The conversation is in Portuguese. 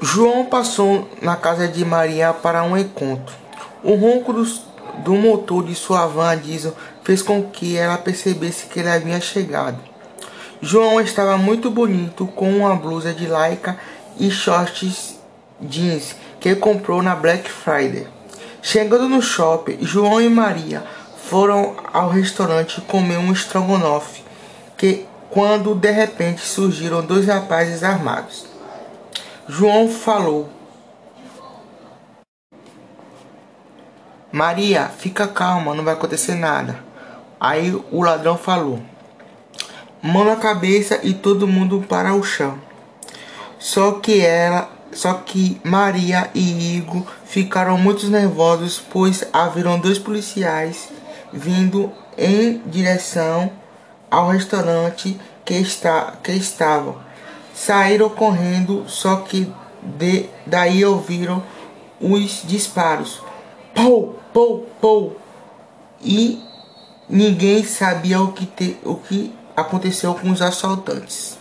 João passou na casa de Maria para um encontro. O ronco do, do motor de sua van a diesel fez com que ela percebesse que ele havia chegado. João estava muito bonito com uma blusa de lycra e shorts jeans que comprou na Black Friday. Chegando no shopping, João e Maria foram ao restaurante comer um estrogonofe, que quando de repente surgiram dois rapazes armados. João falou: Maria, fica calma, não vai acontecer nada. Aí o ladrão falou: Mão na cabeça e todo mundo para o chão. Só que ela, só que Maria e Igor ficaram muito nervosos, pois haviam dois policiais vindo em direção ao restaurante que, está, que estavam saíram correndo, só que de, daí ouviram os disparos. Pou, pou, pou. E ninguém sabia o que, te, o que aconteceu com os assaltantes.